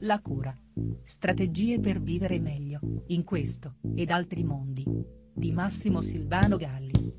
La cura. Strategie per vivere meglio, in questo, ed altri mondi. Di Massimo Silvano Galli.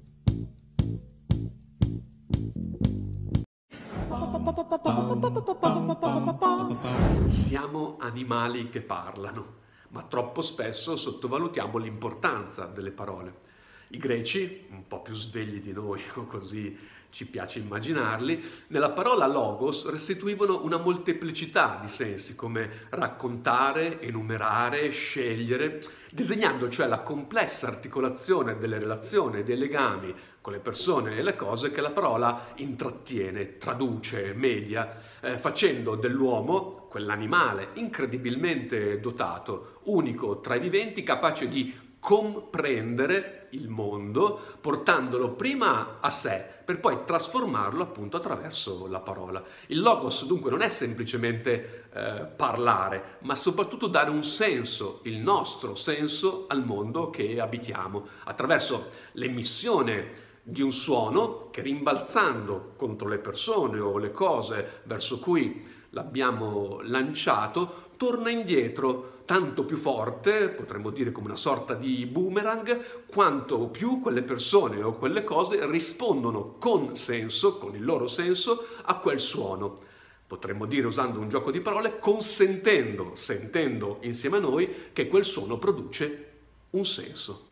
Siamo animali che parlano, ma troppo spesso sottovalutiamo l'importanza delle parole. I greci, un po' più svegli di noi, o così ci piace immaginarli, nella parola logos restituivano una molteplicità di sensi, come raccontare, enumerare, scegliere, disegnando cioè la complessa articolazione delle relazioni e dei legami con le persone e le cose che la parola intrattiene, traduce, media, eh, facendo dell'uomo quell'animale incredibilmente dotato, unico tra i viventi, capace di comprendere il mondo portandolo prima a sé per poi trasformarlo appunto attraverso la parola. Il logos dunque non è semplicemente eh, parlare, ma soprattutto dare un senso, il nostro senso al mondo che abitiamo, attraverso l'emissione di un suono che rimbalzando contro le persone o le cose verso cui l'abbiamo lanciato, torna indietro tanto più forte, potremmo dire come una sorta di boomerang, quanto più quelle persone o quelle cose rispondono con senso, con il loro senso, a quel suono. Potremmo dire, usando un gioco di parole, consentendo, sentendo insieme a noi che quel suono produce un senso.